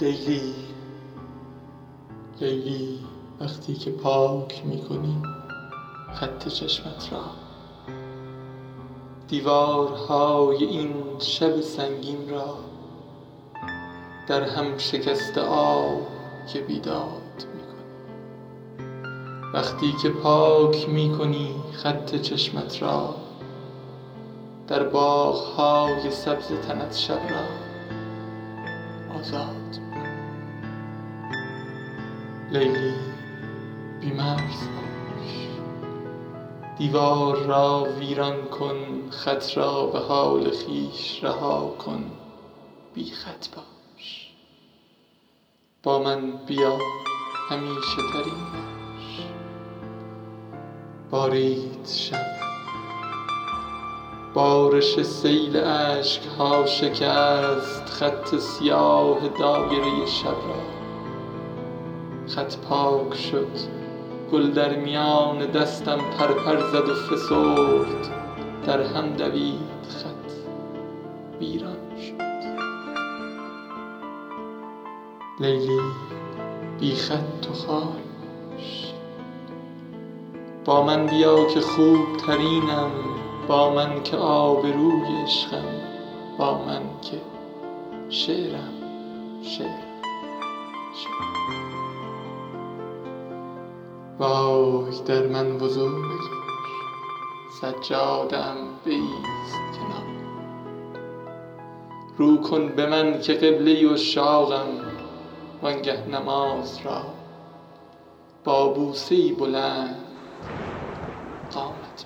لیلی لیلی وقتی که پاک می کنی خط چشمت را. دیوارهای این شب سنگین را در هم شکسته آه که بیداد می کنی وقتی که پاک می کنی خط چشمت را در باغهای سبز تنت شب را آزاد لیلی بی مرز باش دیوار را ویران کن خط را به حال خویش رها کن. بی خط باش. با من بیا همیشه ترین باش بارید شب. بارش سیل اشک ها شکست خط سیاه دایره شب را. خط پاک شد. گل در میان دستم پر پر زد و فسرد. در هم دوید خط ویران شد. لیلی بی خط و خال باش با من بیا که خوب ترینم. با من که آبروی عشقم. با من که شعرم. شعر. وای در من وضو بگیر. سجاده ام بایست کنار رو کن به من که قبله عشاقم وآنگه نماز را با بوسه ای بلند قامت.